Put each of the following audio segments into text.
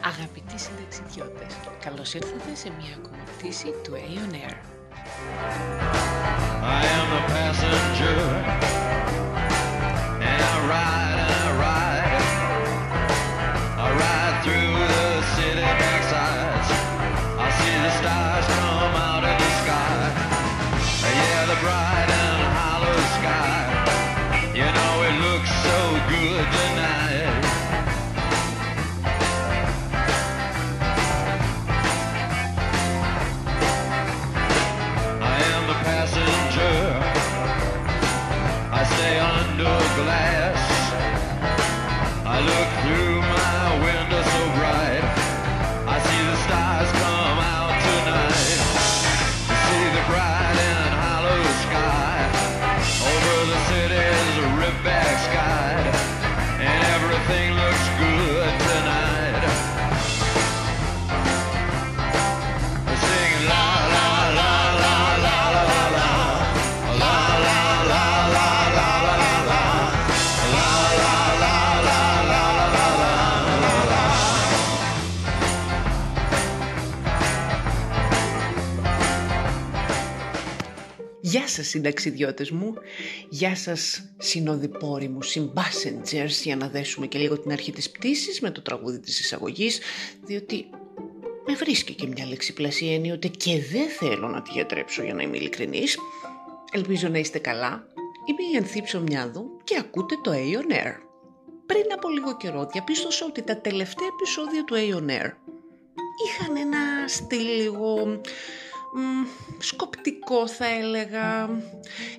Αγαπητοί συνταξιδιώτες, καλώς ήρθατε σε μια ακόμα πτήση του Aeon Air. I am the passenger, and I ride and I ride. Σας συνταξιδιώτες μου, γεια σας συνοδοιπόροι μου, συμπάσεντζερς, για να δέσουμε και λίγο την αρχή της πτήσης με το τραγούδι της εισαγωγής, διότι με βρίσκει και μια λεξιπλασία ενίοτε και δεν θέλω να τη γιατρέψω για να είμαι ειλικρινής. Ελπίζω να είστε καλά. Είμαι η Ανθή Ψωμιάδου και ακούτε το Aeon Air. Πριν από λίγο καιρό διαπίστωσα ότι τα τελευταία επεισόδια του Aeon Air είχαν ένα στυλ λίγο μ, σκοπτικό θα έλεγα,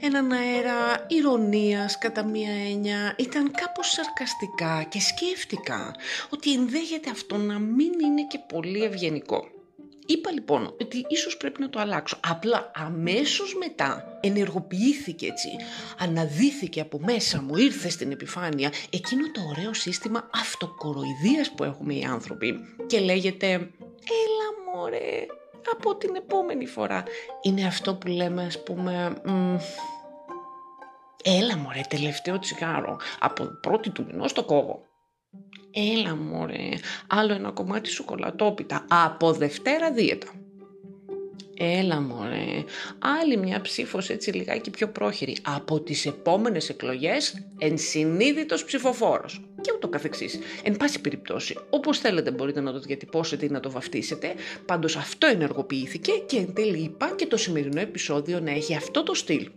έναν αέρα ηρωνίας κατά μία έννοια, ήταν κάπως σαρκαστικά και σκέφτηκα ότι ενδέχεται αυτό να μην είναι και πολύ ευγενικό. Είπα λοιπόν ότι ίσως πρέπει να το αλλάξω. Απλά αμέσως μετά ενεργοποιήθηκε έτσι, αναδύθηκε από μέσα μου, ήρθε στην επιφάνεια εκείνο το ωραίο σύστημα αυτοκοροϊδίας που έχουμε οι άνθρωποι και λέγεται «Έλα μωρέ, από την επόμενη φορά». Είναι αυτό που λέμε ας πούμε μ, «Έλα μωρέ, τελευταίο τσιγάρο, από πρώτη του μηνός το κόβω». Έλα μωρέ, άλλο ένα κομμάτι σοκολατόπιτα, από Δευτέρα δίαιτα. Έλα μωρέ, άλλη μια ψήφος έτσι λιγάκι πιο πρόχειρη. Από τις επόμενες εκλογές, ενσυνείδητος ψηφοφόρος. Και ούτω καθεξής. Εν πάση περιπτώσει, όπως θέλετε μπορείτε να το διατυπώσετε ή να το βαφτίσετε, πάντως αυτό ενεργοποιήθηκε και εν τέλει είπα και το σημερινό επεισόδιο να έχει αυτό το στυλ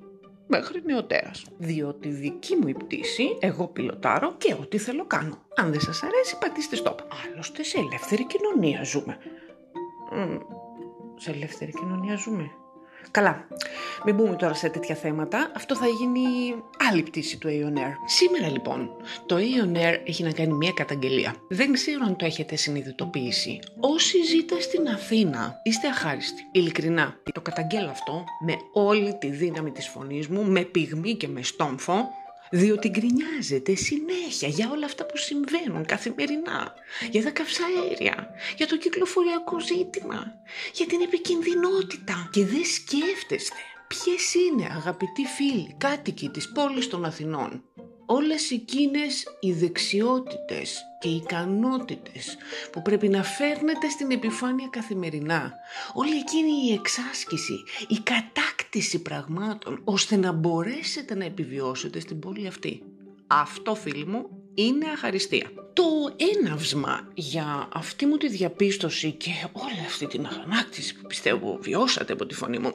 μέχρι νεοτέρας. Διότι δική μου η πτήση, εγώ πιλοτάρω και ό,τι θέλω κάνω. Αν δεν σας αρέσει, πατήστε stop. Άλλωστε σε ελεύθερη κοινωνία ζούμε. Μμ, σε ελεύθερη κοινωνία ζούμε. Καλά, μην μπούμε τώρα σε τέτοια θέματα. Αυτό θα γίνει άλλη πτήση του Aeon Air. Σήμερα λοιπόν, το Aeon Air έχει να κάνει μια καταγγελία. Δεν ξέρω αν το έχετε συνειδητοποιήσει. Όσοι ζείτε στην Αθήνα, είστε αχάριστοι. Ειλικρινά, το καταγγέλω αυτό με όλη τη δύναμη της φωνής μου, με πυγμή και με στόμφο, διότι γκρινιάζεται συνέχεια για όλα αυτά που συμβαίνουν καθημερινά, για τα καυσαέρια, για το κυκλοφοριακό ζήτημα, για την επικινδυνότητα και δεν σκέφτεστε ποιες είναι αγαπητοί φίλοι, κάτοικοι της πόλης των Αθηνών. Όλες εκείνες οι δεξιότητες και οι ικανότητες που πρέπει να φέρνετε στην επιφάνεια καθημερινά. Όλη εκείνη η εξάσκηση, η κατάκτηση πραγμάτων, ώστε να μπορέσετε να επιβιώσετε στην πόλη αυτή. Αυτό, φίλοι μου, είναι αχαριστία. Το έναυσμα για αυτή μου τη διαπίστωση και όλη αυτή την αγανάκτηση που πιστεύω βιώσατε από τη φωνή μου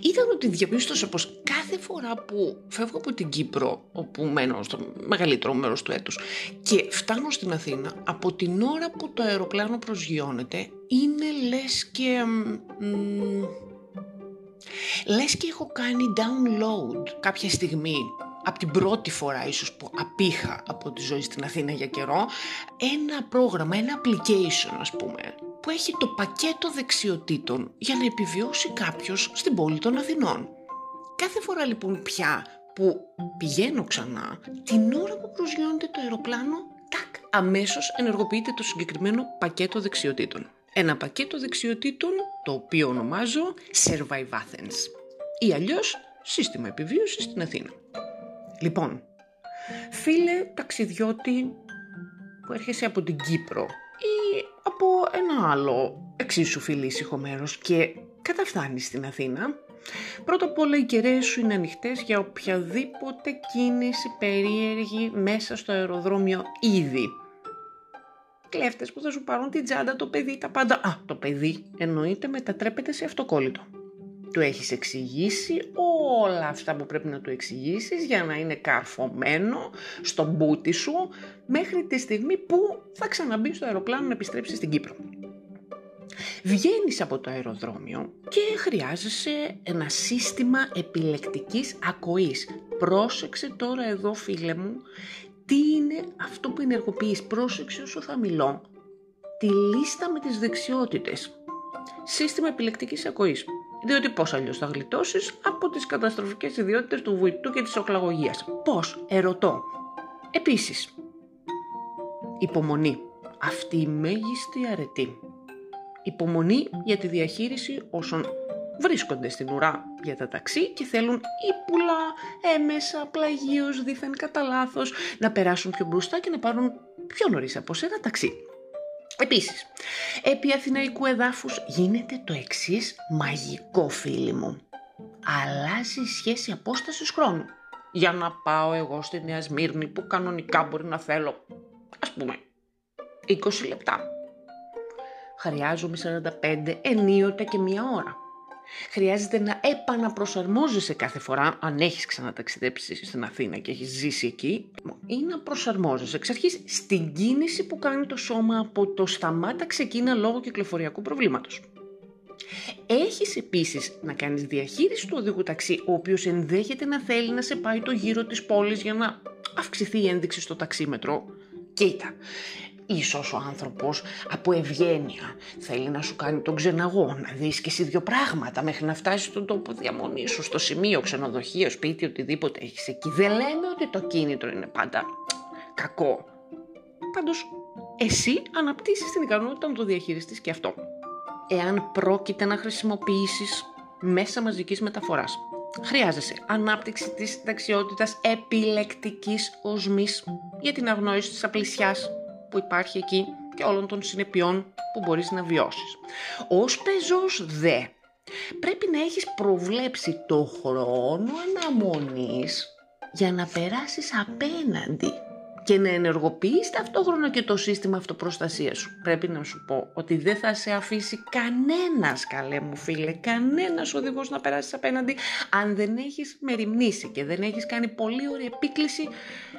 ήταν ότι διαπίστωσα πως κάθε φορά που φεύγω από την Κύπρο όπου μένω στο μεγαλύτερο μέρος του έτους και φτάνω στην Αθήνα από την ώρα που το αεροπλάνο προσγειώνεται είναι λες και... μ, λες και έχω κάνει download κάποια στιγμή από την πρώτη φορά ίσως που απήχα από τη ζωή στην Αθήνα για καιρό, ένα πρόγραμμα, ένα application ας πούμε, που έχει το πακέτο δεξιοτήτων για να επιβιώσει κάποιος στην πόλη των Αθηνών. Κάθε φορά λοιπόν πια που πηγαίνω ξανά, την ώρα που προσγειώνεται το αεροπλάνο, τάκ, αμέσως ενεργοποιείται το συγκεκριμένο πακέτο δεξιοτήτων. Ένα πακέτο δεξιοτήτων το οποίο ονομάζω Survive Athens ή αλλιώς Σύστημα Επιβίωσης στην Αθήνα. Λοιπόν, φίλε ταξιδιώτη που έρχεσαι από την Κύπρο ή από ένα άλλο εξίσου φίλη ήσυχο μέρος και καταφθάνεις στην Αθήνα, πρώτα απ' όλα οι κεραίες σου είναι ανοιχτές για οποιαδήποτε κίνηση περίεργη μέσα στο αεροδρόμιο ήδη. Κλέφτες που θα σου πάρουν την τσάντα, το παιδί, τα πάντα. Α, το παιδί εννοείται μετατρέπεται σε αυτοκόλλητο. Του έχεις εξηγήσει όλα αυτά που πρέπει να του εξηγήσεις για να είναι καρφωμένο στο μπούτι σου μέχρι τη στιγμή που θα ξαναμπεί στο αεροπλάνο να επιστρέψει στην Κύπρο. Βγαίνεις από το αεροδρόμιο και χρειάζεσαι ένα σύστημα επιλεκτικής ακοής. Πρόσεξε τώρα εδώ φίλε μου τι είναι αυτό που ενεργοποιείς. Πρόσεξε όσο θα μιλώ. Τη λίστα με τις δεξιότητες. Σύστημα επιλεκτικής ακοής. Διότι πώς αλλιώς θα γλιτώσεις από τις καταστροφικές ιδιότητες του βουητού και της οκλαγωγίας. Πώς, ερωτώ. Επίσης, υπομονή. Αυτή η μέγιστη αρετή. Υπομονή για τη διαχείριση όσων βρίσκονται στην ουρά για τα ταξί και θέλουν ύπουλα, έμεσα, πλαγίως, δίθεν κατά λάθος να περάσουν πιο μπροστά και να πάρουν πιο νωρίς από σένα ταξί. Επίσης, επί αθηναϊκού εδάφους γίνεται το εξής μαγικό φίλοι μου. Αλλάζει η σχέση απόστασης χρόνου. Για να πάω εγώ στη Νέα Σμύρνη που κανονικά μπορεί να θέλω, ας πούμε, 20 λεπτά. Χρειάζομαι 45 ενίοτε και μία ώρα. Χρειάζεται να επαναπροσαρμόζεσαι κάθε φορά, αν έχεις ξαναταξιδέψει στην Αθήνα και έχεις ζήσει εκεί, ή να προσαρμόζεσαι εξ αρχής στην κίνηση που κάνει το σώμα από το σταμάτα ξεκίνα λόγω κυκλοφοριακού προβλήματος. Έχεις επίσης να κάνεις διαχείριση του οδηγού ταξί, ο οποίος ενδέχεται να θέλει να σε πάει το γύρο της πόλης για να αυξηθεί η ένδειξη στο ταξίμετρο. Κοίτα, Ίσως ο άνθρωπος από ευγένεια θέλει να σου κάνει τον ξεναγό, να δεις και εσύ δύο πράγματα μέχρι να φτάσεις στον τόπο διαμονής σου, στο σημείο, ξενοδοχείο, σπίτι, οτιδήποτε έχεις εκεί. Δεν λέμε ότι το κίνητρο είναι πάντα κακό. Πάντως, εσύ αναπτύσσεις την ικανότητα να το διαχειριστείς και αυτό. Εάν πρόκειται να χρησιμοποιήσεις μέσα μαζικής μεταφοράς, χρειάζεσαι ανάπτυξη της δεξιότητας επιλεκτικής οσμής για την αγνώριση της απλησιάς, που υπάρχει εκεί και όλων των συνεπειών που μπορείς να βιώσεις. Ως πεζός δε, πρέπει να έχεις προβλέψει το χρόνο αναμονής για να περάσεις απέναντι και να ενεργοποιείς ταυτόχρονα και το σύστημα αυτοπροστασίας σου. Πρέπει να σου πω ότι δεν θα σε αφήσει κανένας, καλέ μου φίλε, κανένας οδηγός να περάσεις απέναντι αν δεν έχεις μεριμνήσει και δεν έχεις κάνει πολύ ωραία επίκληση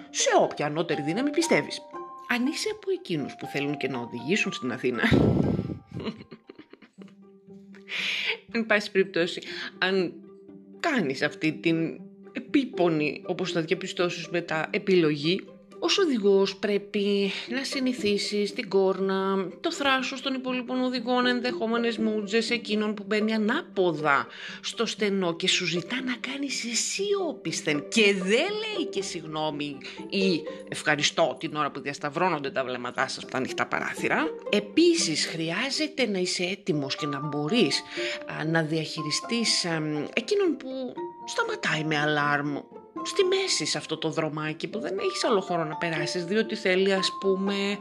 σε όποια ανώτερη δύναμη πιστεύεις αν είσαι από εκείνους που θέλουν και να οδηγήσουν στην Αθήνα, εν πάση περιπτώσει, αν κάνεις αυτή την επίπονη, όπως θα διαπιστώσεις μετά, επιλογή, ως οδηγός πρέπει να συνηθίσεις την κόρνα, το θράσος των υπόλοιπων οδηγών, ενδεχόμενες μούτζες, εκείνων που μπαίνει ανάποδα στο στενό και σου ζητά να κάνεις εσύ όπισθεν και δεν λέει και συγγνώμη ή ευχαριστώ την ώρα που διασταυρώνονται τα βλέμματά σας από τα ανοιχτά παράθυρα. Επίσης χρειάζεται να είσαι έτοιμος και να μπορείς να διαχειριστείς εκείνον που σταματάει με αλάρμ στη μέση σε αυτό το δρομάκι που δεν έχεις άλλο χώρο να περάσεις διότι θέλει ας πούμε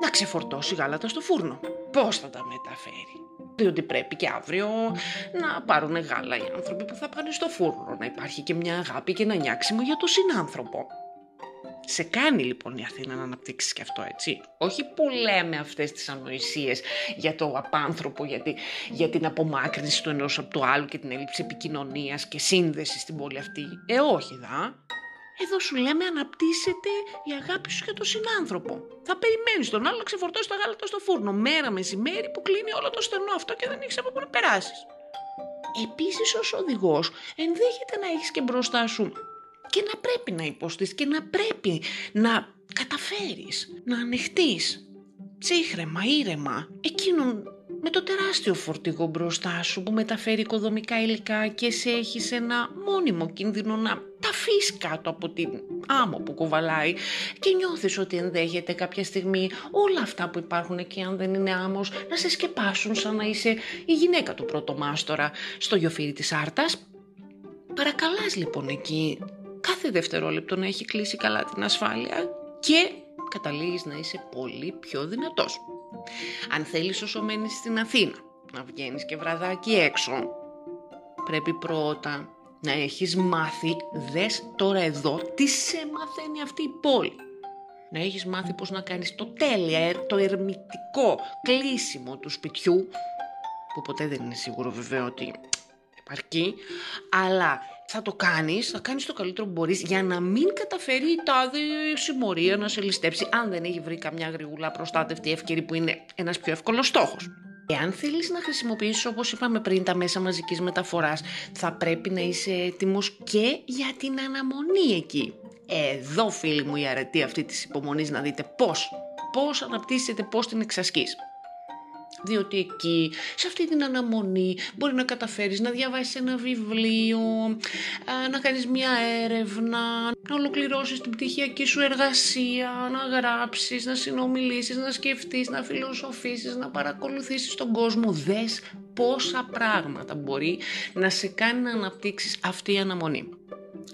να ξεφορτώσει γάλατα στο φούρνο. Πώς θα τα μεταφέρει; Διότι πρέπει και αύριο να πάρουν γάλα οι άνθρωποι που θα πάνε στο φούρνο. Να υπάρχει και μια αγάπη και ένα νιάξιμο για τον συνάνθρωπο. Σε κάνει λοιπόν η Αθήνα να αναπτύξεις και αυτό, έτσι; Όχι που λέμε αυτές τις ανοησίες για το απάνθρωπο, για, για την απομάκρυνση του ενός από το άλλο και την έλλειψη επικοινωνίας και σύνδεσης στην πόλη αυτή. Ε, όχι δα. Εδώ σου λέμε αναπτύσσεται η αγάπη σου για τον συνάνθρωπο. Θα περιμένεις τον άλλο να ξεφορτώσει τα γάλατα στο φούρνο μέρα μεσημέρι που κλείνει όλο το στενό αυτό και δεν έχει από πού να περάσεις. Επίσης, ως οδηγός, ενδέχεται να έχεις και μπροστά σου και να πρέπει να υποστείς και να πρέπει να καταφέρεις, να ανοιχτείς ψύχρεμα, ήρεμα, εκείνον με το τεράστιο φορτηγό μπροστά σου που μεταφέρει οικοδομικά υλικά και σε έχεις ένα μόνιμο κίνδυνο να τα αφήσεις κάτω από την άμμο που κουβαλάει και νιώθεις ότι ενδέχεται κάποια στιγμή όλα αυτά που υπάρχουν εκεί αν δεν είναι άμμος να σε σκεπάσουν σαν να είσαι η γυναίκα του πρωτομάστορα στο γιοφύρι της Άρτας. Παρακαλάς λοιπόν εκεί κάθε δευτερόλεπτο να έχει κλείσει καλά την ασφάλεια και καταλήγεις να είσαι πολύ πιο δυνατός. Αν θέλεις όσο μένεις στην Αθήνα να βγαίνεις και βραδάκι έξω, πρέπει πρώτα να έχεις μάθει, δες τώρα εδώ, τι σε μαθαίνει αυτή η πόλη. Να έχεις μάθει πώς να κάνεις το τέλεια, ε, το ερμητικό κλείσιμο του σπιτιού, που ποτέ δεν είναι σίγουρο βέβαια ότι επαρκεί, αλλά θα το κάνεις, θα κάνεις το καλύτερο που μπορείς για να μην καταφέρει η τάδε συμμορία να σε ληστέψει αν δεν έχει βρει καμιά γρηγουλά προστάτευτη ευκαιρία που είναι ένας πιο εύκολος στόχος. Εάν θέλεις να χρησιμοποιήσεις όπως είπαμε πριν τα μέσα μαζικής μεταφοράς θα πρέπει να είσαι έτοιμος και για την αναμονή εκεί. Εδώ φίλοι μου η αρετή αυτή της υπομονής να δείτε πώς, πώς αναπτύσσετε, πώς την εξασκείς διότι εκεί, σε αυτή την αναμονή, μπορεί να καταφέρεις να διαβάσεις ένα βιβλίο, να κάνεις μια έρευνα, να ολοκληρώσεις την πτυχιακή σου εργασία, να γράψεις, να συνομιλήσεις, να σκεφτείς, να φιλοσοφήσεις, να παρακολουθήσεις τον κόσμο. Δες πόσα πράγματα μπορεί να σε κάνει να αναπτύξεις αυτή η αναμονή.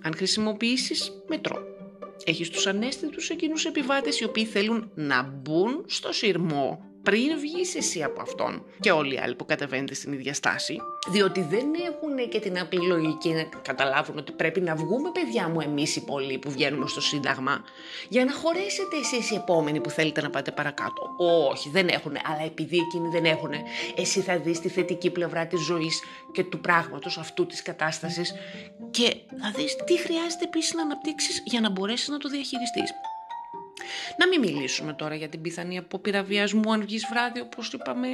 Αν χρησιμοποιήσεις μετρό. Έχεις τους ανέστητους εκείνους επιβάτες οι οποίοι θέλουν να μπουν στο σειρμό πριν βγεις εσύ από αυτόν και όλοι οι άλλοι που κατεβαίνετε στην ίδια στάση, διότι δεν έχουν και την απλή λογική να καταλάβουν ότι πρέπει να βγούμε, παιδιά μου, εμείς οι πολλοί που βγαίνουμε στο Σύνταγμα, για να χωρέσετε εσείς οι επόμενοι που θέλετε να πάτε παρακάτω. Όχι, δεν έχουν, αλλά επειδή εκείνοι δεν έχουν, εσύ θα δεις τη θετική πλευρά της ζωής και του πράγματος αυτού της κατάστασης και θα δεις τι χρειάζεται επίσης να αναπτύξεις για να μπορέσεις να το διαχειριστείς. Να μην μιλήσουμε τώρα για την πιθανή απόπειρα βιασμού αν βγεις βράδυ όπως είπαμε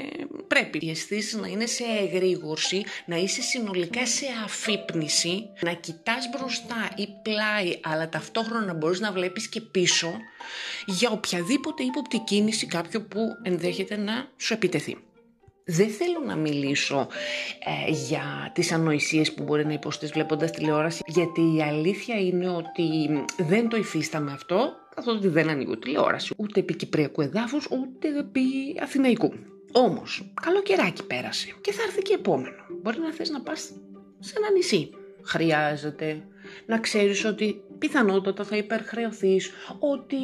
πρέπει. Οι αισθήσεις να είναι σε εγρήγορση, να είσαι συνολικά σε αφύπνιση, να κοιτάς μπροστά ή πλάι αλλά ταυτόχρονα να μπορείς να βλέπεις και πίσω για οποιαδήποτε ύποπτη κίνηση κάποιο που ενδέχεται να σου επιτεθεί. Δεν θέλω να μιλήσω ε, για τις ανοησίες που μπορεί να υποστείς βλέποντας τηλεόραση, γιατί η αλήθεια είναι ότι δεν το υφίσταμε αυτό, καθότι δεν ανοίγω τηλεόραση, ούτε επί Κυπριακού εδάφους, ούτε επί Αθηναϊκού. Όμως, καλό καιράκι πέρασε και θα έρθει και επόμενο. Μπορεί να θες να πας σε ένα νησί. Χρειάζεται να ξέρεις ότι πιθανότατα θα υπερχρεωθείς, ότι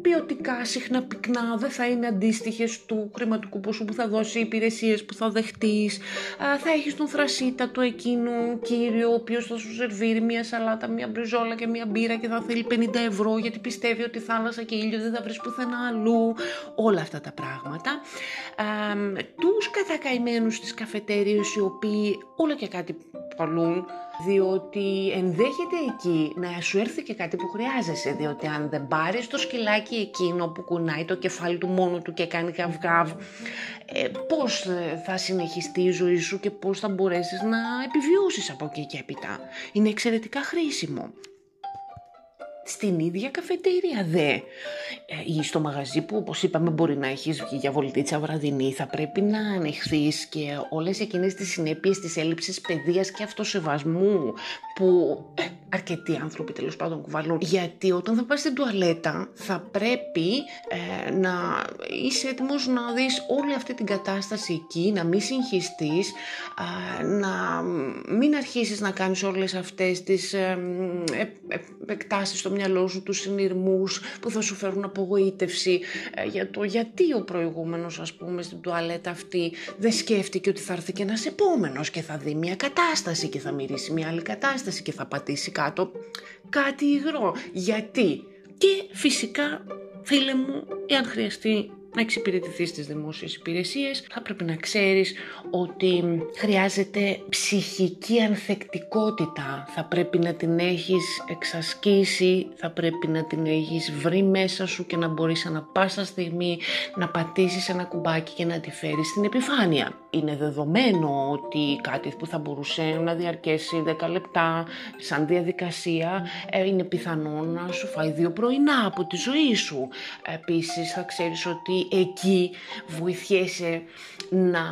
ποιοτικά συχνά πυκνά δεν θα είναι αντίστοιχες του χρηματικού ποσού που θα δώσει, οι υπηρεσίες που θα δεχτείς. Θα έχεις τον θρασίτα του εκείνου κύριο, ο οποίος θα σου σερβίρει μια σαλάτα, μια μπριζόλα και μια μπύρα και θα θέλει 50 ευρώ γιατί πιστεύει ότι θάλασσα και ήλιο δεν θα βρεις πουθενά αλλού. Όλα αυτά τα πράγματα. Τους κατακαημένους στι καφετέρειε οι οποίοι όλο και κάτι παλούν διότι ενδέχεται εκεί να σου έρθει και κάτι που χρειάζεσαι, διότι αν δεν πάρεις το σκυλάκι εκείνο που κουνάει το κεφάλι του μόνο του και κάνει καυγάβ, ε, πώς ε, θα συνεχιστεί η ζωή σου και πώς θα μπορέσεις να επιβιώσεις από εκεί και έπειτα. Είναι εξαιρετικά χρήσιμο στην ίδια καφετέρια δε. Ε, ή στο μαγαζί που όπως είπαμε μπορεί να έχεις βγει για βολτίτσα βραδινή θα πρέπει να ανοιχθείς και όλες εκείνες τις συνέπειες της έλλειψης παιδείας και αυτοσεβασμού που ε, αρκετοί άνθρωποι τέλος πάντων κουβαλούν. Γιατί όταν θα πας στην τουαλέτα θα πρέπει ε, να είσαι έτοιμος να δεις όλη αυτή την κατάσταση εκεί να μην συγχυστείς να μην αρχίσεις να κάνεις όλες αυτές τις ε, επεκτάσεις στο μυαλό σου, τους συνειρμούς που θα σου φέρουν απογοήτευση. Ε, για το γιατί ο προηγούμενος ας πούμε στην τουαλέτα αυτή δεν σκέφτηκε ότι θα έρθει και ένας επόμενος και θα δει μια κατάσταση και θα μυρίσει μια άλλη κατάσταση και θα πατήσει κάτω κάτι υγρό. Γιατί; Και φυσικά φίλε μου, εάν χρειαστεί να εξυπηρετηθείς στις δημόσιες υπηρεσίες, θα πρέπει να ξέρεις ότι χρειάζεται ψυχική ανθεκτικότητα. Θα πρέπει να την έχεις εξασκήσει, θα πρέπει να την έχεις βρει μέσα σου και να μπορείς ανα πάσα στιγμή να πατήσεις ένα κουμπάκι και να τη φέρεις στην επιφάνεια. Είναι δεδομένο ότι κάτι που θα μπορούσε να διαρκέσει 10 λεπτά σαν διαδικασία ε, είναι πιθανό να σου φάει δύο πρωινά από τη ζωή σου. Επίσης θα ξέρεις ότι ότι εκεί βοηθιέσαι να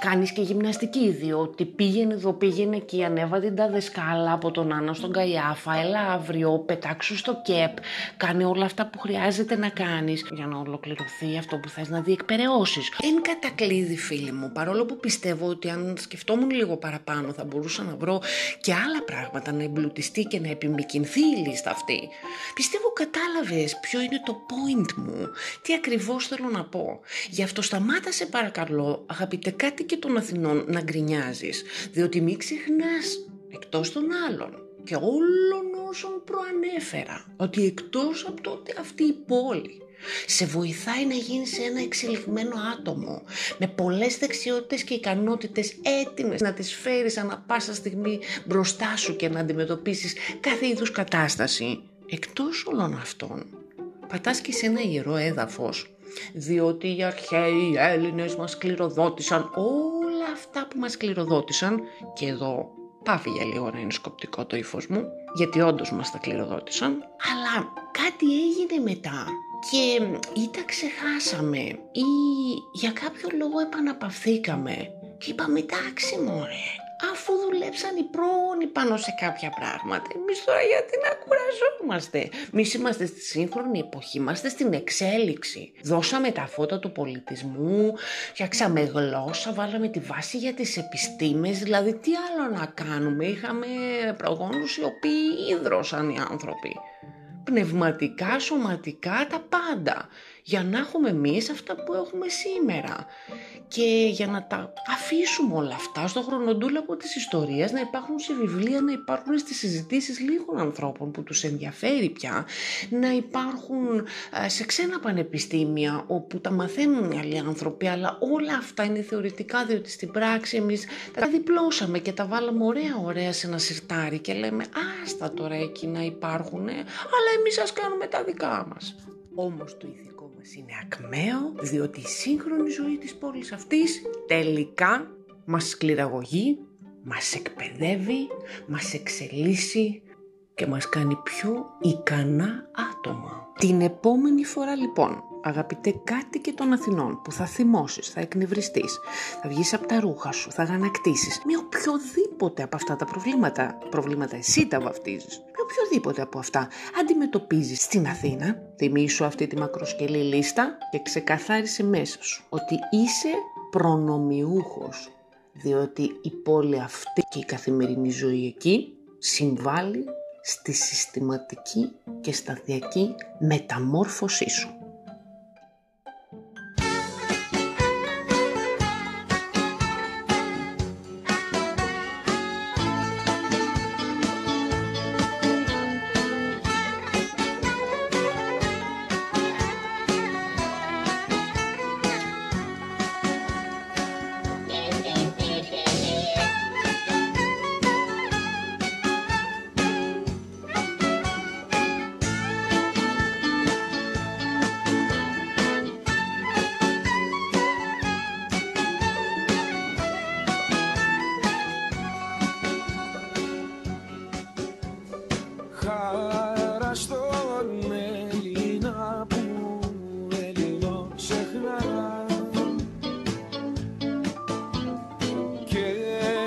κάνεις και γυμναστική, διότι πήγαινε εδώ, πήγαινε εκεί, ανέβα την τα δεσκάλα από τον Άννα στον Καϊάφα, έλα αύριο, πετάξου στο ΚΕΠ, κάνε όλα αυτά που χρειάζεται να κάνεις για να ολοκληρωθεί αυτό που θες να διεκπαιρεώσεις. Εν κατακλείδη φίλοι μου, παρόλο που πιστεύω ότι αν σκεφτόμουν λίγο παραπάνω θα μπορούσα να βρω και άλλα πράγματα να εμπλουτιστεί και να επιμηκυνθεί η λίστα αυτή. Πιστεύω κατάλαβες ποιο είναι το point μου, τι ακριβώς θέλω να πω. Γι' αυτό σταμάτα σε παρακαλώ, αγαπητέ κάτι και των Αθηνών, να γκρινιάζεις, διότι μην ξεχνάς εκτός των άλλων και όλων όσων προανέφερα, ότι εκτός από τότε αυτή η πόλη σε βοηθάει να γίνεις ένα εξελιγμένο άτομο με πολλές δεξιότητες και ικανότητες έτοιμες να τις φέρεις ανα πάσα στιγμή μπροστά σου και να αντιμετωπίσεις κάθε είδους κατάσταση. Εκτός όλων αυτών, πατάς και σε ένα ιερό έδαφος διότι οι αρχαίοι Έλληνες μας κληροδότησαν όλα αυτά που μας κληροδότησαν. Και εδώ πάβει για λίγο να είναι σκοπτικό το ύφος μου γιατί όντως μας τα κληροδότησαν. Αλλά κάτι έγινε μετά και ή τα ξεχάσαμε ή για κάποιο λόγο επαναπαυθήκαμε και είπαμε εντάξει μωρέ αφού δουλέψαν οι πρόνοι πάνω σε κάποια πράγματα. Εμείς τώρα γιατί να κουραζόμαστε; Εμείς είμαστε στη σύγχρονη εποχή, είμαστε στην εξέλιξη. Δώσαμε τα φώτα του πολιτισμού, φτιάξαμε γλώσσα, βάλαμε τη βάση για τις επιστήμες, δηλαδή τι άλλο να κάνουμε; Είχαμε προγόνους οι οποίοι ίδρωσαν οι άνθρωποι πνευματικά, σωματικά, τα πάντα. Για να έχουμε εμείς αυτά που έχουμε σήμερα. Και για να τα αφήσουμε όλα αυτά στο χρονοτούλαπο της ιστορίας, να υπάρχουν σε βιβλία, να υπάρχουν στις συζητήσεις λίγων ανθρώπων που τους ενδιαφέρει πια, να υπάρχουν ε, σε ξένα πανεπιστήμια όπου τα μαθαίνουν οι άλλοι άνθρωποι, αλλά όλα αυτά είναι θεωρητικά διότι στην πράξη εμείς τα διπλώσαμε και τα βάλαμε ωραία ωραία σε ένα σιρτάρι και λέμε άστα τώρα εκεί να υπάρχουν, αλλά εμείς ας κάνουμε τα δικά μας. Όμως το ηθικό μας είναι ακμαίο, διότι η σύγχρονη ζωή της πόλης αυτής τελικά μας σκληραγωγεί, μας εκπαιδεύει, μας εξελίσσει και μας κάνει πιο ικανά άτομα. Την επόμενη φορά λοιπόν, αγαπητέ κάτι και των Αθηνών που θα θυμώσεις, θα εκνευριστείς, θα βγεις από τα ρούχα σου, θα γανακτήσεις με οποιοδήποτε από αυτά τα προβλήματα, προβλήματα εσύ τα βαφτίζεις, με οποιοδήποτε από αυτά αντιμετωπίζεις στην Αθήνα, θυμήσου αυτή τη μακροσκελή λίστα και ξεκαθάρισε μέσα σου ότι είσαι προνομιούχος, διότι η πόλη αυτή και η καθημερινή ζωή εκεί συμβάλλει στη συστηματική και σταδιακή μεταμόρφωσή σου. Χαρά στον Έλληνα που Έλληνος ξεχνά Και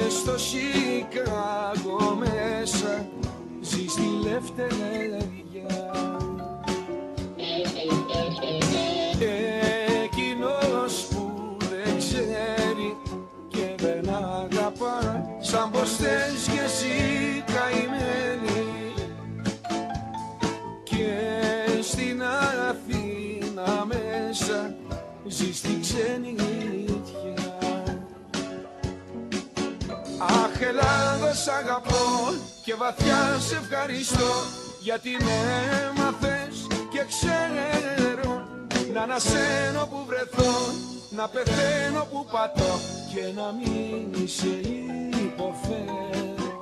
στο Σικάγο μέσα ζεις στη λευτεριά Εκείνος που δεν ξέρει και δεν αγαπά σαν πως θες ξενιτιά Αχ Ελλάδα σ' αγαπώ και βαθιά σε ευχαριστώ γιατί με έμαθες και ξέρω να ανασένω που βρεθώ να πεθαίνω που πατώ και να μην σε υποφέρω.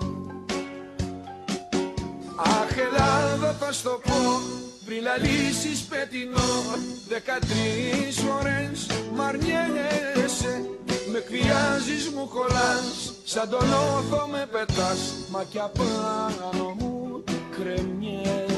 Αχ Ελλάδα θα στο πω πριν λαλήσεις πετεινό Δεκατρεις φορές μ' αρνιέσαι Με εκβιάζεις μου κολλάς Σαν τον όθο με πετάς. Μα κι απάνω μου κρεμιέσαι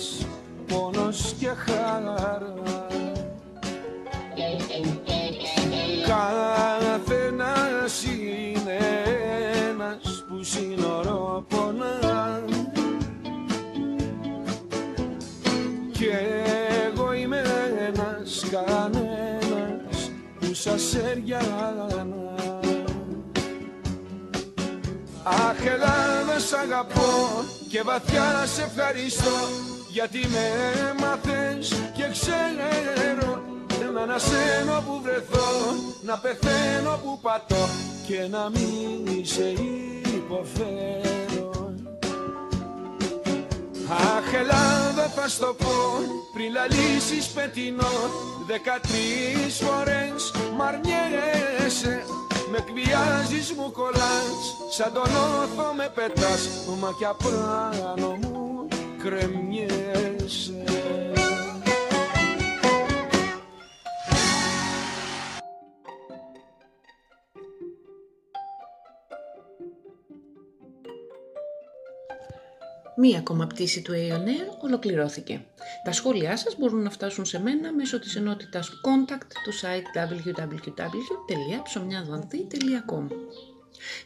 χώματα της πόνος και χαρά Καθένας είναι ένας που σύνορο πονά. Κι εγώ είμαι ένας κανένας που σας έριανα Αχ Ελλάδα σ' αγαπώ και βαθιά σε ευχαριστώ γιατί με έμαθες και ξέρω να ανασένω που βρεθώ, να πεθαίνω που πατώ και να μην σε υποφέρω Αχ Ελλάδα θα στο πω πριν λαλήσεις πετεινό Δεκατρεις φορές μ' αρνιέσαι με εκβιάζεις μου κολλάς Σαν τον όθο με πετάς Μα κι απάνω μου κρεμιέσαι Μία ακόμα πτήση του Aeon ολοκληρώθηκε. Τα σχόλιά σας μπορούν να φτάσουν σε μένα μέσω της ενότητας contact του site www.ψωμιάδοανθή.com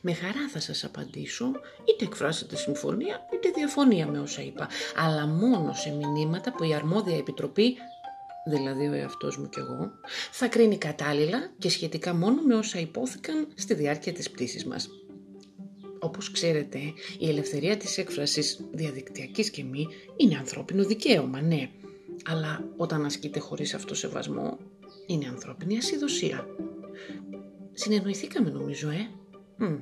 Με χαρά θα σας απαντήσω, είτε εκφράσετε συμφωνία είτε διαφωνία με όσα είπα, αλλά μόνο σε μηνύματα που η αρμόδια επιτροπή δηλαδή ο εαυτός μου κι εγώ, θα κρίνει κατάλληλα και σχετικά μόνο με όσα υπόθηκαν στη διάρκεια της πτήσης μας. Όπως ξέρετε, η ελευθερία της έκφρασης διαδικτυακής και μη είναι ανθρώπινο δικαίωμα, ναι. Αλλά όταν ασκείται χωρίς αυτό σεβασμό, είναι ανθρώπινη ασυδοσία. Συνεννοηθήκαμε νομίζω, ε. Μ.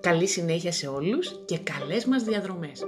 Καλή συνέχεια σε όλους και καλές μας διαδρομές.